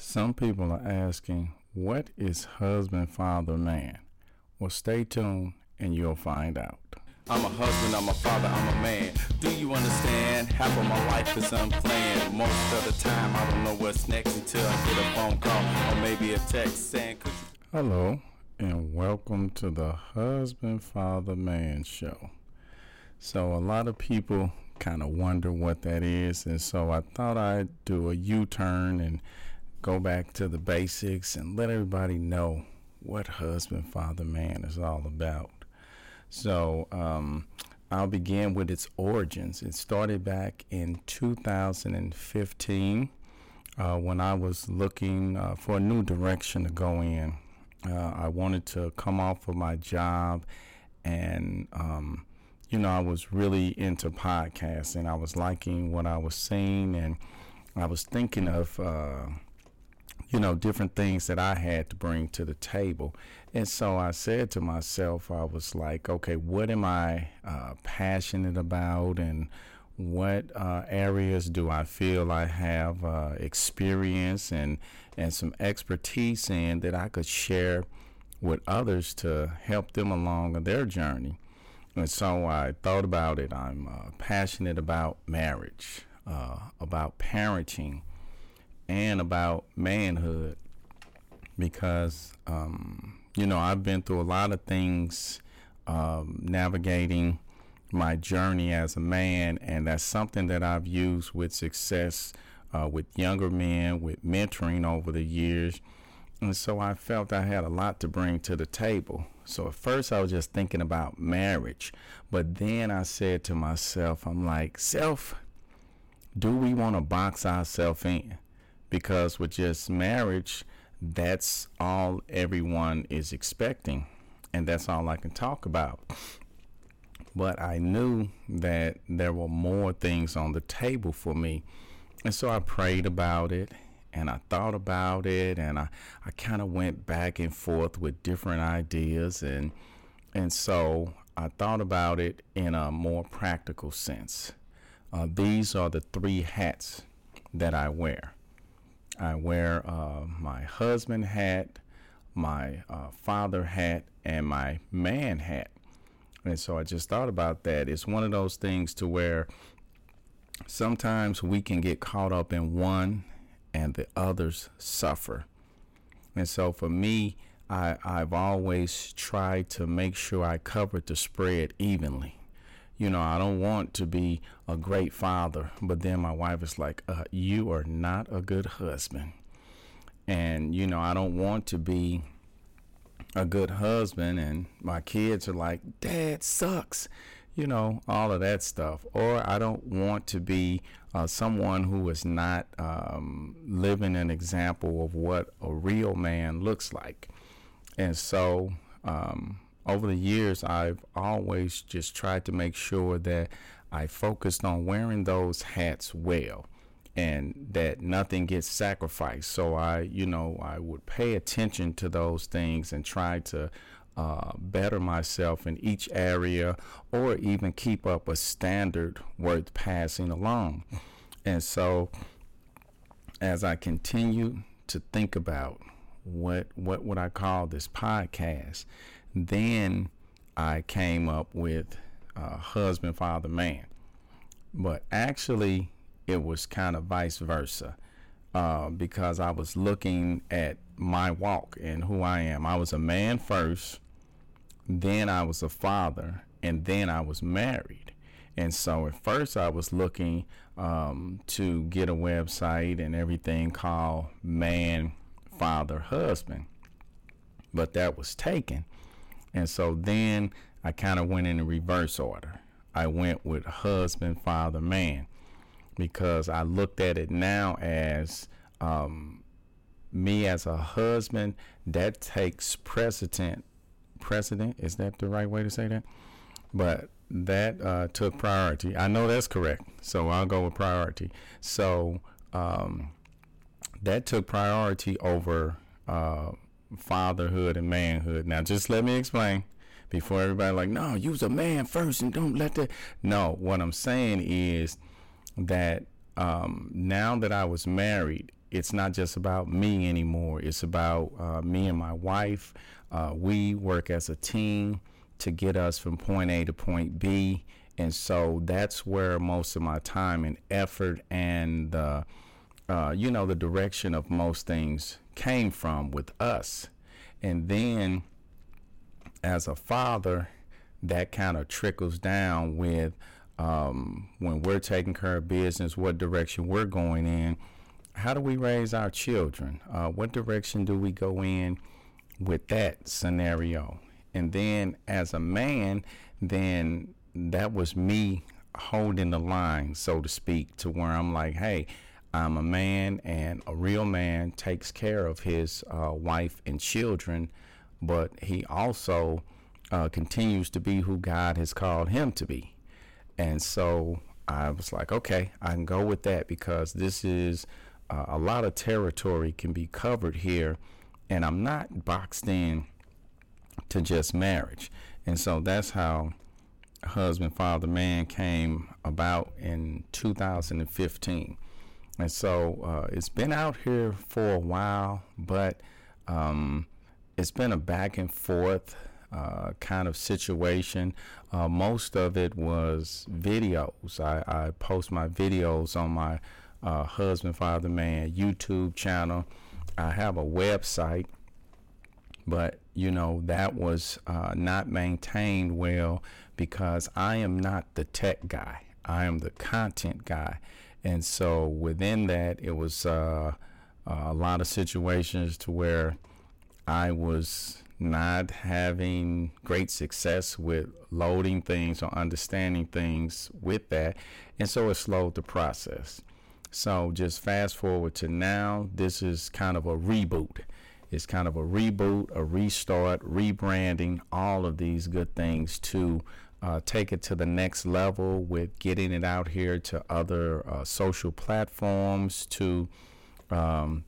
Some people are asking, what is husband, father, man? Well, stay tuned and you'll find out. I'm a husband, I'm a father, I'm a man. Do you understand? Half of my life is unplanned. Most of the time, I don't know what's next until I get a phone call or maybe a text saying, Could you? Hello, and welcome to the Husband, Father, Man show. So, a lot of people kind of wonder what that is, and so I thought I'd do a U turn and go back to the basics and let everybody know what husband, father, man is all about. So, um, I'll begin with its origins. It started back in 2015 uh, when I was looking uh, for a new direction to go in. Uh, I wanted to come off of my job and, um, you know, I was really into podcasting. I was liking what I was seeing and I was thinking of uh, you know, different things that I had to bring to the table. And so I said to myself, I was like, okay, what am I uh, passionate about and what uh, areas do I feel I have uh, experience and, and some expertise in that I could share with others to help them along their journey? And so I thought about it. I'm uh, passionate about marriage, uh, about parenting and about manhood because um, you know I've been through a lot of things um, navigating my journey as a man, and that's something that I've used with success uh, with younger men, with mentoring over the years. And so I felt I had a lot to bring to the table. So at first I was just thinking about marriage, but then I said to myself, I'm like, self, do we want to box ourselves in? Because with just marriage, that's all everyone is expecting, and that's all I can talk about. But I knew that there were more things on the table for me, and so I prayed about it and I thought about it and I, I kind of went back and forth with different ideas and and so I thought about it in a more practical sense. Uh, these are the three hats that I wear. I wear uh, my husband hat, my uh, father hat, and my man hat. And so I just thought about that. It's one of those things to where sometimes we can get caught up in one and the others suffer. And so for me, I, I've always tried to make sure I covered the spread evenly you know, I don't want to be a great father. But then my wife is like, uh, you are not a good husband. And, you know, I don't want to be a good husband. And my kids are like, dad sucks. You know, all of that stuff. Or I don't want to be uh, someone who is not um, living an example of what a real man looks like. And so, um, over the years, I've always just tried to make sure that I focused on wearing those hats well and that nothing gets sacrificed. So I, you know, I would pay attention to those things and try to uh, better myself in each area or even keep up a standard worth passing along. And so as I continue to think about what what would I call this podcast, then I came up with uh, husband, father, man. But actually, it was kind of vice versa uh, because I was looking at my walk and who I am. I was a man first, then I was a father, and then I was married. And so at first I was looking um, to get a website and everything called Man, Father, Husband. But that was taken. And so then I kind of went in reverse order. I went with husband, father, man, because I looked at it now as um, me as a husband. That takes precedent. Precedent is that the right way to say that? But that uh, took priority. I know that's correct, so I'll go with priority. So um, that took priority over uh, fatherhood and manhood. Now, just let me explain before everybody like, no, use a man first and don't let that. No, what I'm saying is that um, now that I was married, it's not just about me anymore. It's about uh, me and my wife. Uh, we work as a team to get us from point A to point B. And so that's where most of my time and effort and, uh, you know, the direction of most things came from with us. And then as a father, that kind of trickles down with um, when we're taking care of business, what direction we're going in. How do we raise our children? Uh, what direction do we go in with that scenario? And then as a man, then that was me holding the line, so to speak, to where I'm like, hey, I'm a man, and a real man takes care of his uh, wife and children, but he also uh, continues to be who God has called him to be. And so I was like, okay, I can go with that because this is uh, a lot of territory can be covered here, and I'm not boxed in to just marriage. And so that's how Husband, Father, Man came about in 2015. And so uh, it's been out here for a while, but um, it's been a back and forth uh, kind of situation. Uh, most of it was videos. I, I, post my videos on my uh, Husband, Father, Man YouTube channel. I have a website, but you know, that was uh, not maintained well because I am not the tech guy, I am the content guy. And so within that, it was uh, a lot of situations to where I was not having great success with loading things or understanding things with that. And so it slowed the process. So just fast forward to now, this is kind of a reboot. It's kind of a reboot, a restart, rebranding, all of these good things to uh, take it to the next level with getting it out here to other uh, social platforms, to um,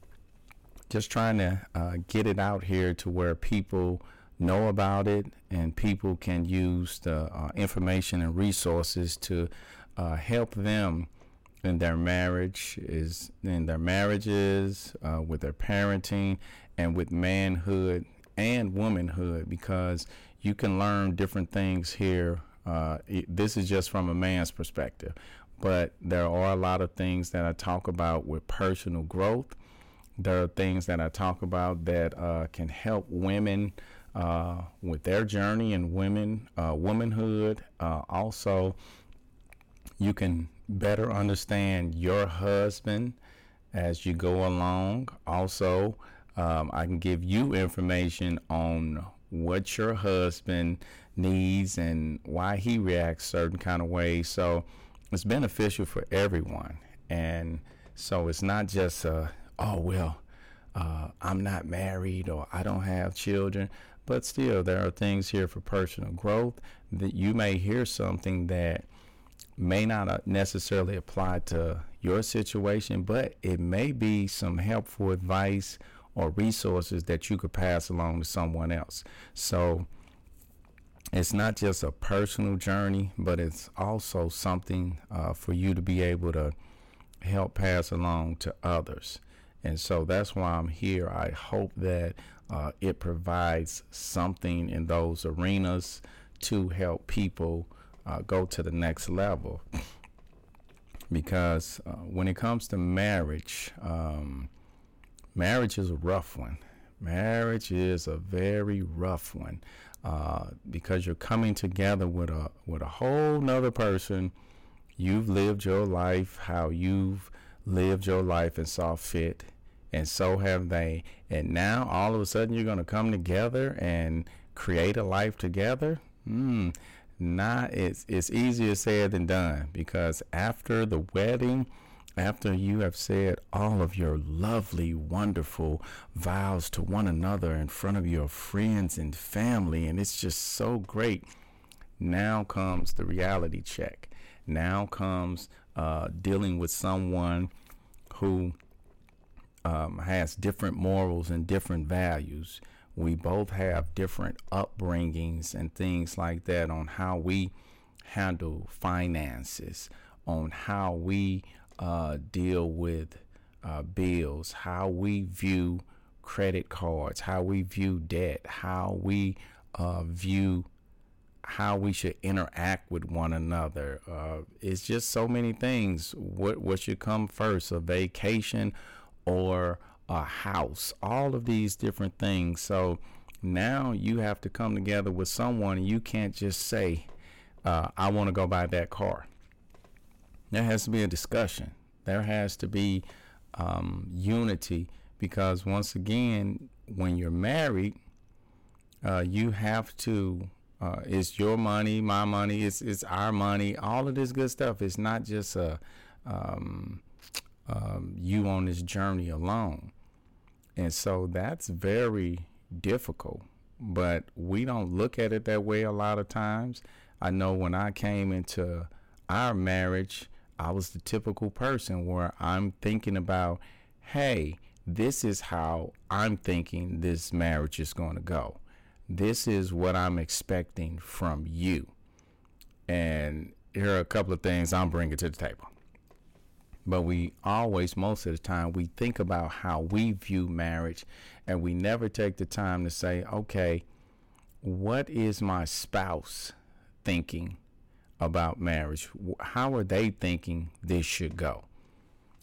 just trying to uh, get it out here to where people know about it and people can use the uh, information and resources to uh, help them in their marriage is in their marriages uh, with their parenting and with manhood and womanhood because you can learn different things here uh, it, this is just from a man's perspective but there are a lot of things that i talk about with personal growth there are things that I talk about that uh, can help women uh, with their journey and women, uh, womanhood. Uh, also, you can better understand your husband as you go along. Also, um, I can give you information on what your husband needs and why he reacts certain kind of ways. So it's beneficial for everyone. And so it's not just a oh, well, uh, I'm not married or I don't have children. But still, there are things here for personal growth that you may hear something that may not uh, necessarily apply to your situation, but it may be some helpful advice or resources that you could pass along to someone else. So it's not just a personal journey, but it's also something uh, for you to be able to help pass along to others. And so that's why I'm here. I hope that uh, it provides something in those arenas to help people uh, go to the next level. because uh, when it comes to marriage, um, marriage is a rough one. Marriage is a very rough one uh, because you're coming together with a with a whole nother person. You've lived your life how you've lived your life and saw fit, and so have they. And now all of a sudden you're going to come together and create a life together. Hmm. Not it's it's easier said than done because after the wedding, after you have said all of your lovely, wonderful vows to one another in front of your friends and family, and it's just so great. Now comes the reality check. Now comes uh, dealing with someone who um, has different morals and different values. We both have different upbringings and things like that on how we handle finances, on how we uh, deal with uh, bills, how we view credit cards, how we view debt, how we uh, view how we should interact with one another. Uh, it's just so many things. What what should come first, a vacation or a house? All of these different things. So now you have to come together with someone, you can't just say, uh, "I want to go buy that car." There has to be a discussion. There has to be um, unity because once again, when you're married, uh, you have to uh, it's your money, my money, it's it's our money. All of this good stuff. It's not just a um, um, you on this journey alone, and so that's very difficult. But we don't look at it that way a lot of times. I know when I came into our marriage, I was the typical person where I'm thinking about, hey, this is how I'm thinking this marriage is going to go this is what I'm expecting from you. And here are a couple of things I'm bringing to the table. But we always, most of the time, we think about how we view marriage and we never take the time to say, okay, what is my spouse thinking about marriage? How are they thinking this should go?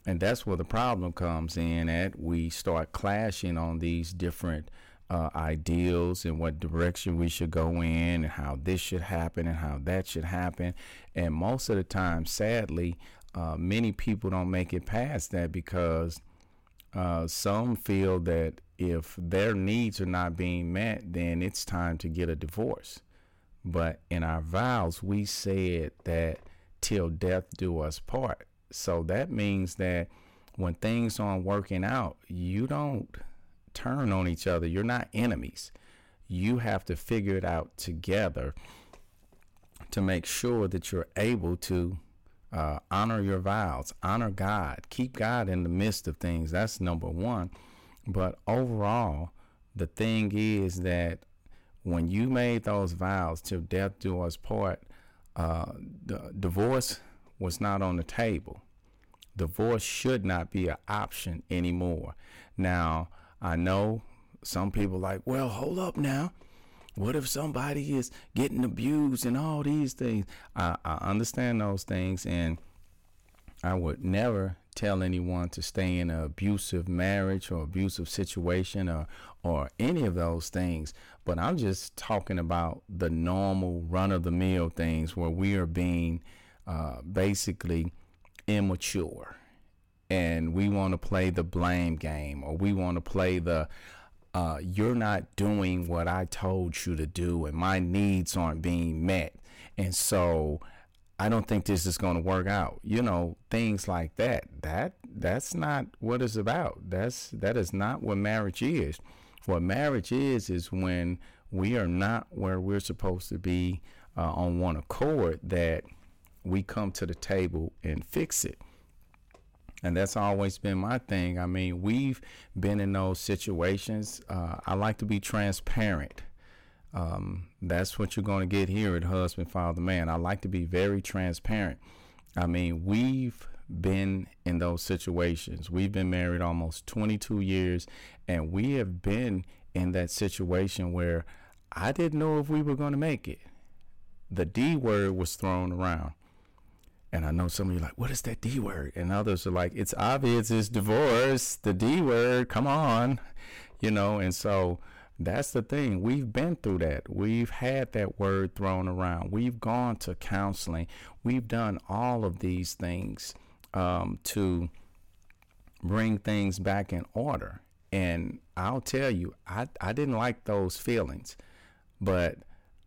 And that's where the problem comes in at we start clashing on these different uh, ideals and what direction we should go in and how this should happen and how that should happen. And most of the time, sadly, uh, many people don't make it past that because uh, some feel that if their needs are not being met, then it's time to get a divorce. But in our vows, we said that till death do us part. So that means that when things aren't working out, you don't turn on each other. You're not enemies. You have to figure it out together to make sure that you're able to uh, honor your vows, honor God, keep God in the midst of things. That's number one. But overall, the thing is that when you made those vows till death do us part, uh, divorce was not on the table. Divorce should not be an option anymore. Now, I know some people like, well, hold up now. What if somebody is getting abused and all these things? I, I understand those things, and I would never tell anyone to stay in an abusive marriage or abusive situation or or any of those things. But I'm just talking about the normal run of the mill things where we are being uh, basically immature and we want to play the blame game or we want to play the uh, you're not doing what I told you to do and my needs aren't being met. And so I don't think this is going to work out. You know, things like that. That that's not what it's about. That's that is not what marriage is. What marriage is is when we are not where we're supposed to be uh, on one accord that we come to the table and fix it. And that's always been my thing. I mean, we've been in those situations. Uh, I like to be transparent. Um, that's what you're going to get here at Husband, Father, Man. I like to be very transparent. I mean, we've been in those situations. We've been married almost 22 years, and we have been in that situation where I didn't know if we were going to make it. The D word was thrown around. And I know some of you like, what is that D word? And others are like, it's obvious, it's divorce, the D word, come on. You know, and so that's the thing. We've been through that. We've had that word thrown around. We've gone to counseling. We've done all of these things um, to bring things back in order. And I'll tell you, I, I didn't like those feelings, but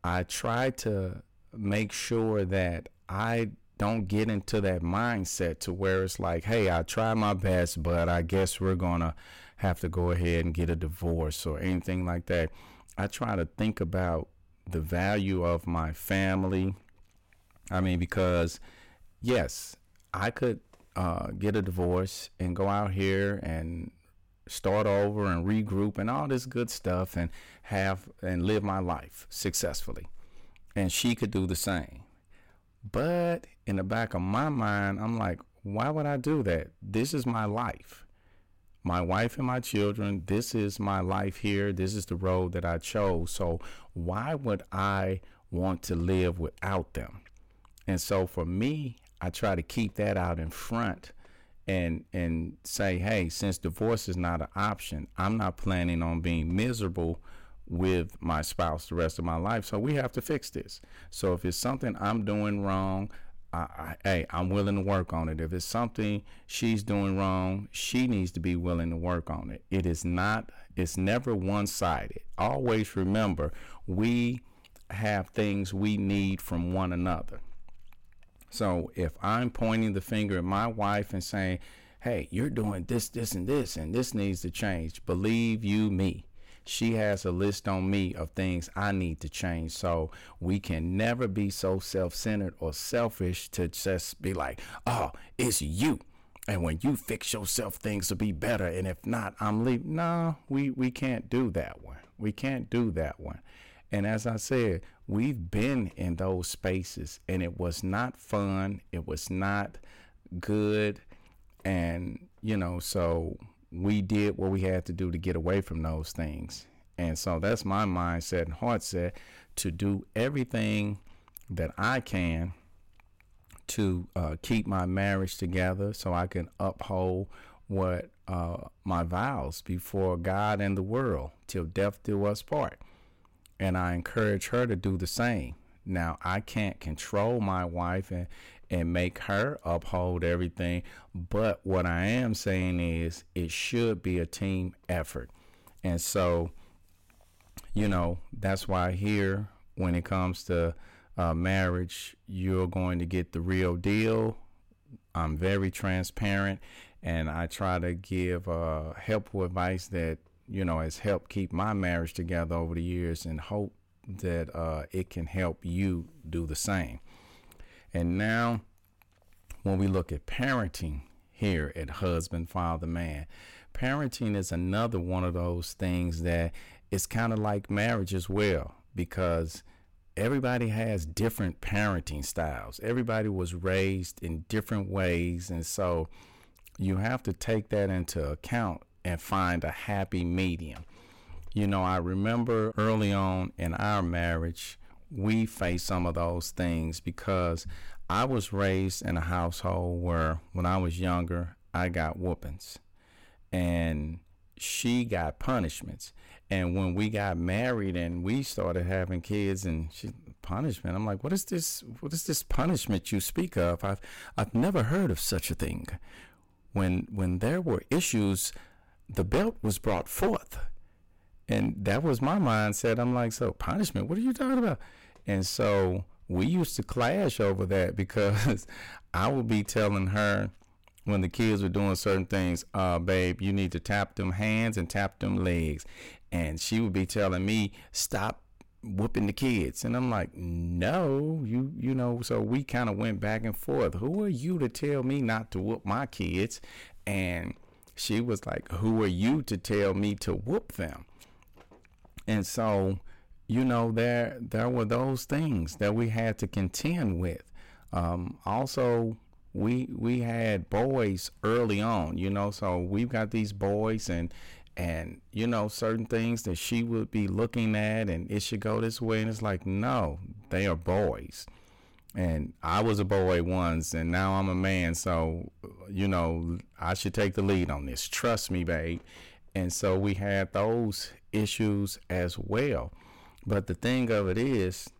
I tried to make sure that I don't get into that mindset to where it's like, hey, I tried my best, but I guess we're going to have to go ahead and get a divorce or anything like that. I try to think about the value of my family. I mean, because yes, I could uh, get a divorce and go out here and start over and regroup and all this good stuff and have and live my life successfully. And she could do the same. But in the back of my mind, I'm like, why would I do that? This is my life. my wife and my children. This is my life here. This is the road that I chose. So why would I want to live without them? And so for me, I try to keep that out in front and and say, hey, since divorce is not an option, I'm not planning on being miserable with my spouse the rest of my life. So we have to fix this. So if it's something I'm doing wrong, I, I, hey, I'm willing to work on it. If it's something she's doing wrong, she needs to be willing to work on it. It is not, it's never one sided. Always remember, we have things we need from one another. So if I'm pointing the finger at my wife and saying, hey, you're doing this, this, and this, and this needs to change, believe you me, she has a list on me of things I need to change. So we can never be so self centered or selfish to just be like, oh, it's you. And when you fix yourself, things will be better. And if not, I'm leaving. No, we, we can't do that one. We can't do that one. And as I said, we've been in those spaces and it was not fun. It was not good. And, you know, so we did what we had to do to get away from those things. And so that's my mindset and heart set to do everything that I can to uh, keep my marriage together so I can uphold what uh, my vows before God and the world till death do us part. And I encourage her to do the same. Now, I can't control my wife and, and make her uphold everything. But what I am saying is it should be a team effort. And so, you know, that's why here, when it comes to uh, marriage, you're going to get the real deal. I'm very transparent and I try to give uh, helpful advice that, you know, has helped keep my marriage together over the years and hope that uh, it can help you do the same. And now, when we look at parenting here at Husband, Father, Man, parenting is another one of those things that is kind of like marriage as well, because everybody has different parenting styles. Everybody was raised in different ways. And so you have to take that into account and find a happy medium. You know, I remember early on in our marriage, we face some of those things because I was raised in a household where when I was younger, I got whoopings and she got punishments. And when we got married and we started having kids and she punishment, I'm like, what is this what is this punishment you speak of? I've I've never heard of such a thing. When when there were issues, the belt was brought forth and that was my mindset. I'm like, so punishment? What are you talking about? And so we used to clash over that because I would be telling her when the kids were doing certain things, uh, babe, you need to tap them hands and tap them legs. And she would be telling me, stop whooping the kids. And I'm like, no, you, you know, so we kind of went back and forth. Who are you to tell me not to whoop my kids? And she was like, who are you to tell me to whoop them? And so, you know, there there were those things that we had to contend with. Um, also, we we had boys early on, you know, so we've got these boys and and you know certain things that she would be looking at and it should go this way. And it's like no they are boys. And i was a boy once and now i'm a man. So you know i should take the lead on this. Trust me babe. And so we had those issues as well. But the thing of it is,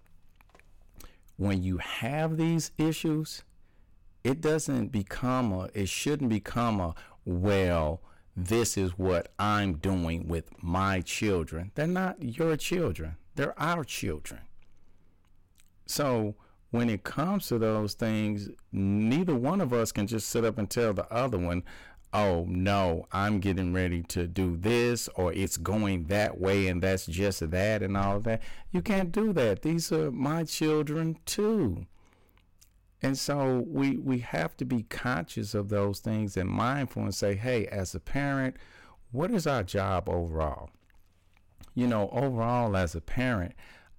when you have these issues, it doesn't become a, it shouldn't become a, well, this is what I'm doing with my children. They're not your children, they're our children. So when it comes to those things, neither one of us can just sit up and tell the other one, oh no, I'm getting ready to do this or it's going that way and that's just that and all that. You can't do that. These are my children too. And so we we have to be conscious of those things and mindful and say, hey, as a parent, what is our job overall? You know, overall as a parent,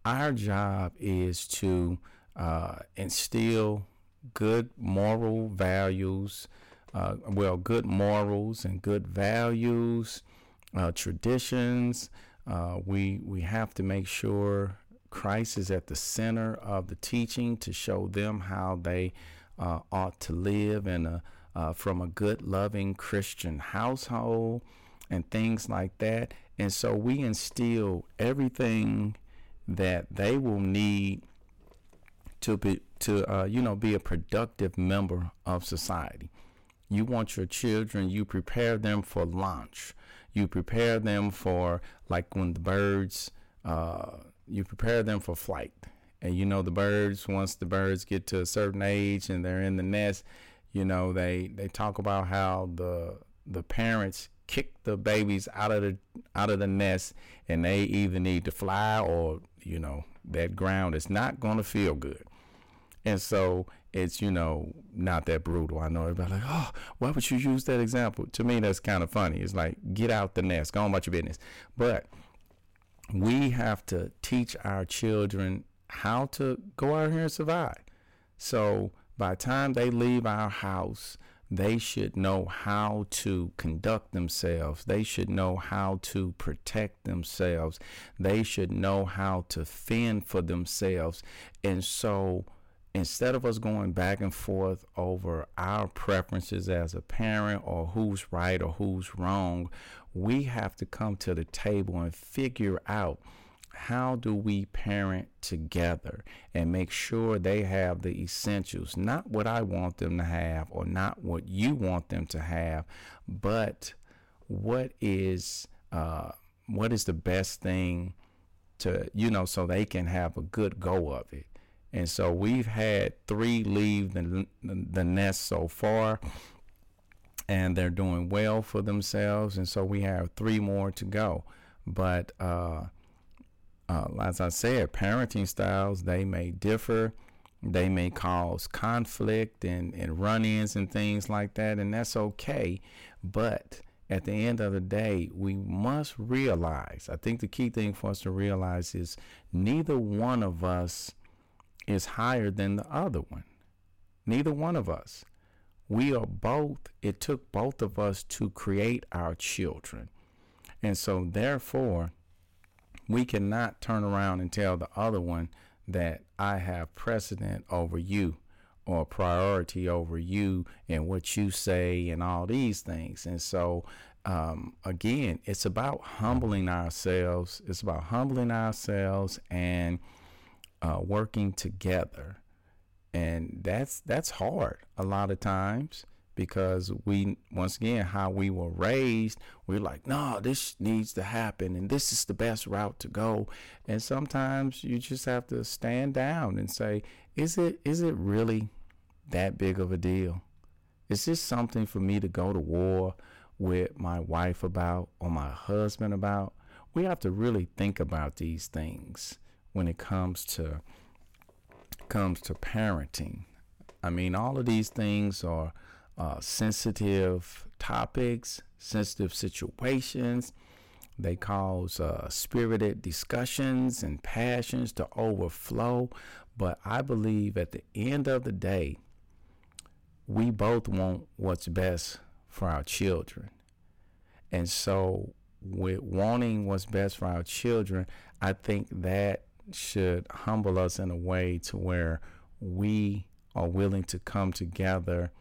our job is to uh, instill good moral values, uh, well, good morals and good values, uh, traditions. Uh, we we have to make sure Christ is at the center of the teaching to show them how they uh, ought to live in a uh, from a good, loving Christian household and things like that. And so we instill everything that they will need to be to uh, you know be a productive member of society. You want your children, you prepare them for launch. You prepare them for like when the birds, uh, you prepare them for flight. And you know the birds, once the birds get to a certain age and they're in the nest, you know they they talk about how the the parents kick the babies out of the out of the nest and they either need to fly or you know that ground is not going to feel good and so it's, you know, not that brutal. I know everybody like, oh, why would you use that example? To me, that's kind of funny. It's like, get out the nest, go on about your business. But we have to teach our children how to go out here and survive. So by the time they leave our house, they should know how to conduct themselves. They should know how to protect themselves. They should know how to fend for themselves. And so, instead of us going back and forth over our preferences as a parent or who's right or who's wrong, we have to come to the table and figure out how do we parent together and make sure they have the essentials, not what I want them to have or not what you want them to have, but what is uh, what is the best thing to you know so they can have a good go of it and so we've had three leave the, the nest so far, and they're doing well for themselves. And so we have three more to go. But uh, uh, as I said, parenting styles, they may differ. They may cause conflict and, and run ins and things like that. And that's okay. But at the end of the day, we must realize I think the key thing for us to realize is neither one of us is higher than the other one. Neither one of us. We are both, it took both of us to create our children. And so, therefore, we cannot turn around and tell the other one that I have precedent over you or priority over you and what you say and all these things. And so, um, again, it's about humbling ourselves. It's about humbling ourselves and uh, working together, and that's that's hard a lot of times because we once again how we were raised we're like no this needs to happen and this is the best route to go. And sometimes you just have to stand down and say is it is it really that big of a deal? Is this something for me to go to war with my wife about or my husband about? We have to really think about these things when it comes to comes to parenting. I mean, all of these things are uh, sensitive topics, sensitive situations. They cause uh, spirited discussions and passions to overflow. But I believe at the end of the day, we both want what's best for our children. And so, with wanting what's best for our children, I think that should humble us in a way to where we are willing to come together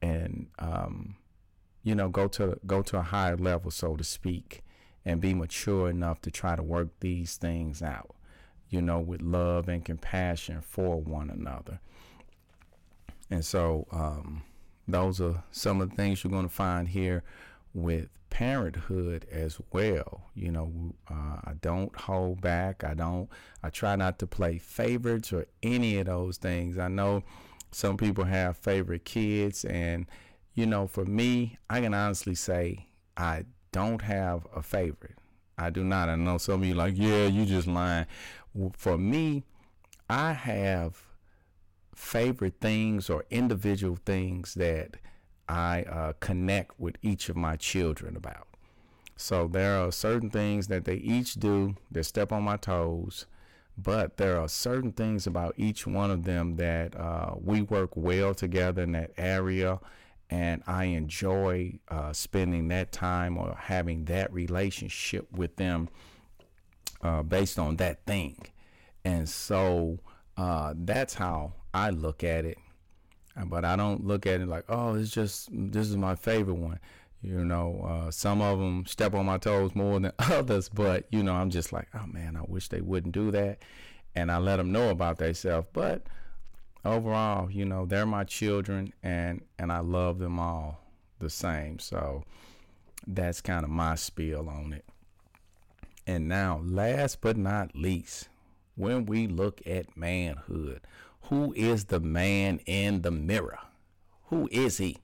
and um, you know go to go to a higher level so to speak and be mature enough to try to work these things out you know with love and compassion for one another. And so um, those are some of the things you're going to find here with parenthood as well. You know, uh, I don't hold back. I don't, I try not to play favorites or any of those things. I know some people have favorite kids, and, you know, for me, I can honestly say I don't have a favorite. I do not. I know some of you like, yeah, you just lying. For me, I have favorite things or individual things that I uh, connect with each of my children about. So there are certain things that they each do that step on my toes, but there are certain things about each one of them that uh, we work well together in that area. and I enjoy uh, spending that time or having that relationship with them uh, based on that thing. And so uh, that's how I look at it. But I don't look at it like, oh, it's just this is my favorite one. You know, uh, some of them step on my toes more than others, but you know, I'm just like, oh man, I wish they wouldn't do that, and I let them know about themselves. But overall, you know, they're my children, and and I love them all the same. So that's kind of my spiel on it. And now, last but not least, when we look at manhood, who is the man in the mirror? Who is he?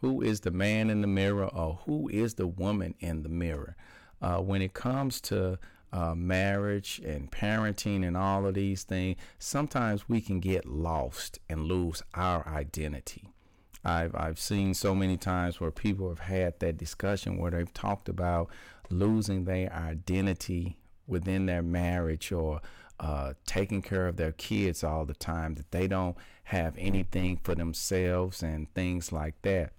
Who is the man in the mirror or who is the woman in the mirror? Uh, when it comes to uh, marriage and parenting and all of these things, sometimes we can get lost and lose our identity. I've I've seen so many times where people have had that discussion where they've talked about losing their identity within their marriage or uh, taking care of their kids all the time, that they don't have anything for themselves and things like that.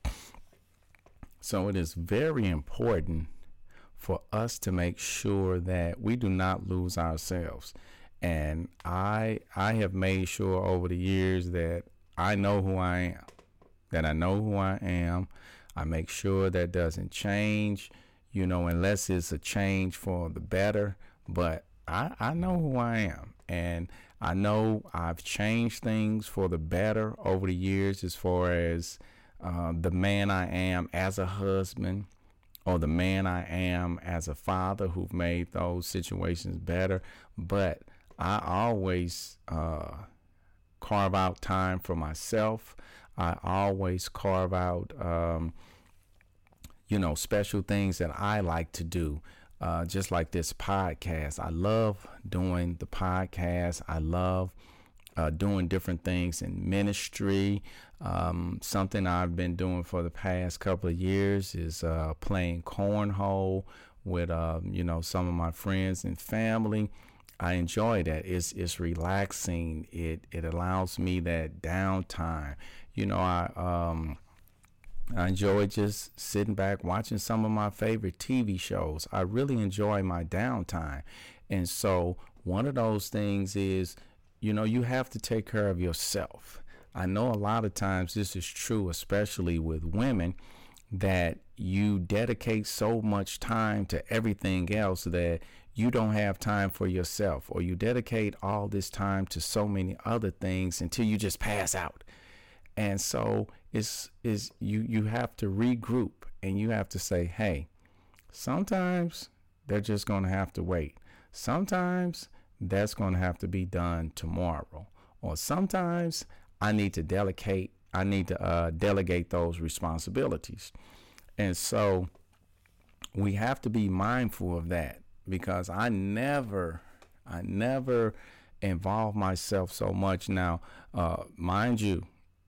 So it is very important for us to make sure that we do not lose ourselves. And I I have made sure over the years that I know who I am, that I know who I am. I make sure that doesn't change, you know, unless it's a change for the better. But I, I know who I am. And I know I've changed things for the better over the years as far as uh, the man I am as a husband or the man I am as a father who've made those situations better. But I always uh, carve out time for myself. I always carve out, um, you know, special things that I like to do uh, just like this podcast. I love doing the podcast. I love uh, doing different things in ministry. Um, something I've been doing for the past couple of years is uh, playing cornhole with um, you know some of my friends and family. I enjoy that. It's it's relaxing. It it allows me that downtime. You know, I um I enjoy just sitting back watching some of my favorite TV shows. I really enjoy my downtime. And so, one of those things is, you know, you have to take care of yourself. I know a lot of times this is true, especially with women, that you dedicate so much time to everything else that you don't have time for yourself, or you dedicate all this time to so many other things until you just pass out. And so is is you you have to regroup and you have to say, hey, sometimes they're just going to have to wait. Sometimes that's going to have to be done tomorrow, or sometimes I need to delegate. I need to uh, delegate those responsibilities, and so we have to be mindful of that because I never, I never involve myself so much. Now, uh, mind you,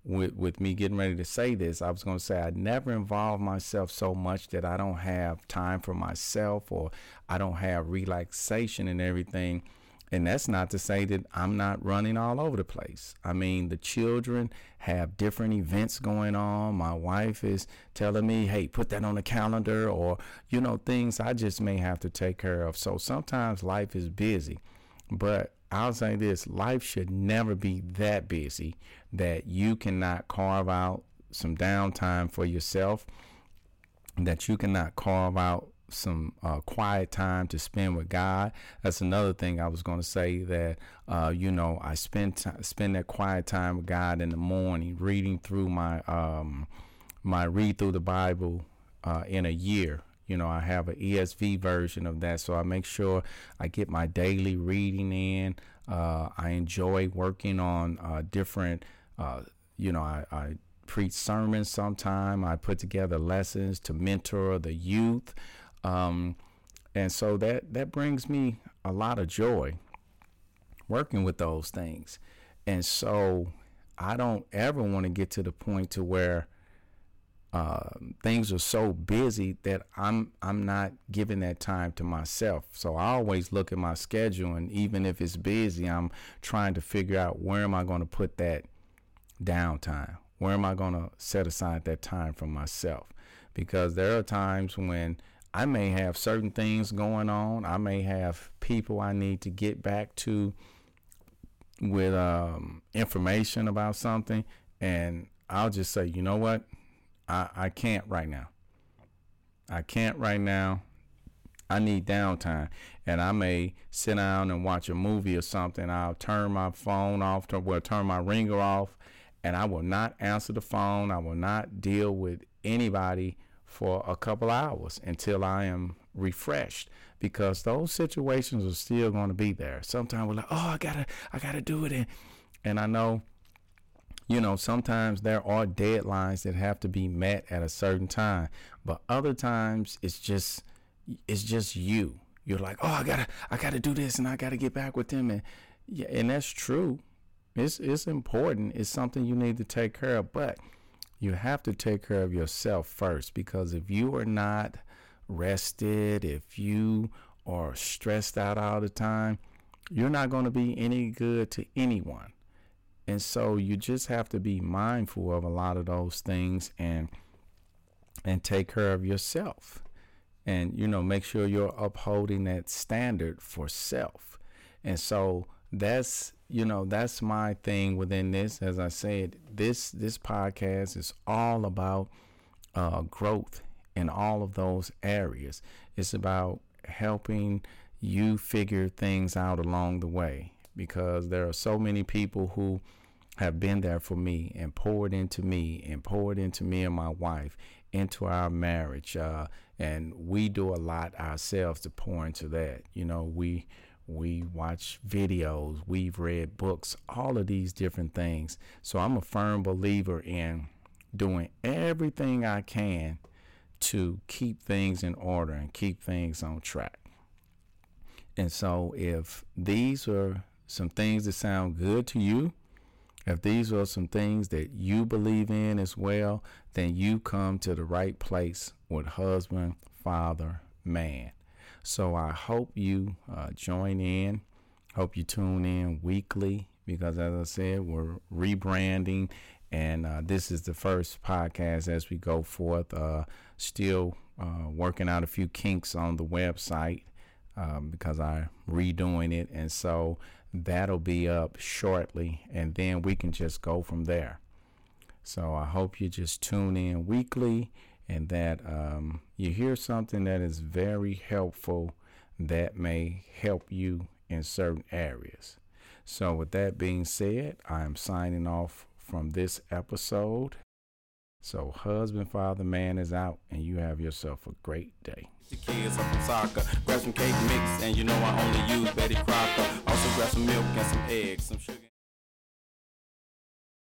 with with me getting ready to say this, I was going to say I never involve myself so much that I don't have time for myself or I don't have relaxation and everything. And that's not to say that I'm not running all over the place. I mean, the children have different events going on. My wife is telling me, hey, put that on the calendar, or, you know, things I just may have to take care of. So sometimes life is busy. But I'll say this life should never be that busy that you cannot carve out some downtime for yourself, that you cannot carve out some uh, quiet time to spend with God. That's another thing I was going to say that uh, you know I spend t- spend that quiet time with God in the morning, reading through my um, my read through the Bible uh, in a year. You know, I have an ESV version of that, so I make sure I get my daily reading in. Uh, I enjoy working on uh, different, uh, you know, I, I, preach sermons sometime. I put together lessons to mentor the youth. Um, and so that, that brings me a lot of joy working with those things. And so I don't ever want to get to the point to where uh, things are so busy that I'm I'm not giving that time to myself. So I always look at my schedule, and even if it's busy, I'm trying to figure out where am I going to put that downtime. Where am I going to set aside that time for myself? Because there are times when I may have certain things going on. I may have people I need to get back to with um, information about something, and I'll just say, you know what, I, I can't right now. I can't right now. I need downtime, and I may sit down and watch a movie or something. I'll turn my phone off, to, well, turn my ringer off, and I will not answer the phone. I will not deal with anybody for a couple hours until I am refreshed because those situations are still going to be there. Sometimes we're like, oh, I gotta, I gotta do it, and and I know, you know, sometimes there are deadlines that have to be met at a certain time, but other times it's just, it's just you. You're like, oh, I gotta, I gotta do this, and I gotta get back with them, and yeah, and that's true. It's it's important. It's something you need to take care of, but you have to take care of yourself first because if you are not rested, if you are stressed out all the time, you're not going to be any good to anyone. And so you just have to be mindful of a lot of those things and and take care of yourself. And you know, make sure you're upholding that standard for self. And so that's you know that's my thing within this as i said this this podcast is all about uh, growth in all of those areas. It's about helping you figure things out along the way because there are so many people who have been there for me and poured into me and poured into me and my wife into our marriage uh, and we do a lot ourselves to pour into that you know we we watch videos we've read books all of these different things so i'm a firm believer in doing everything i can to keep things in order and keep things on track. And so, if these are some things that sound good to you, if these are some things that you believe in as well, then you come to the right place with husband, father, man. So I hope you uh, join in. Hope you tune in weekly because, as I said, we're rebranding, and uh, this is the first podcast as we go forth. Uh, Still uh, working out a few kinks on the website um, because I'm redoing it. And so that'll be up shortly. And then we can just go from there. So I hope you just tune in weekly and that um, you hear something that is very helpful that may help you in certain areas. So, with that being said, I am signing off from this episode. So, husband, father, man is out, and you have yourself a great day. The kids up from soccer, grab some cake mix, and you know I only use Betty Crocker. Also grab some milk and some eggs, some sugar.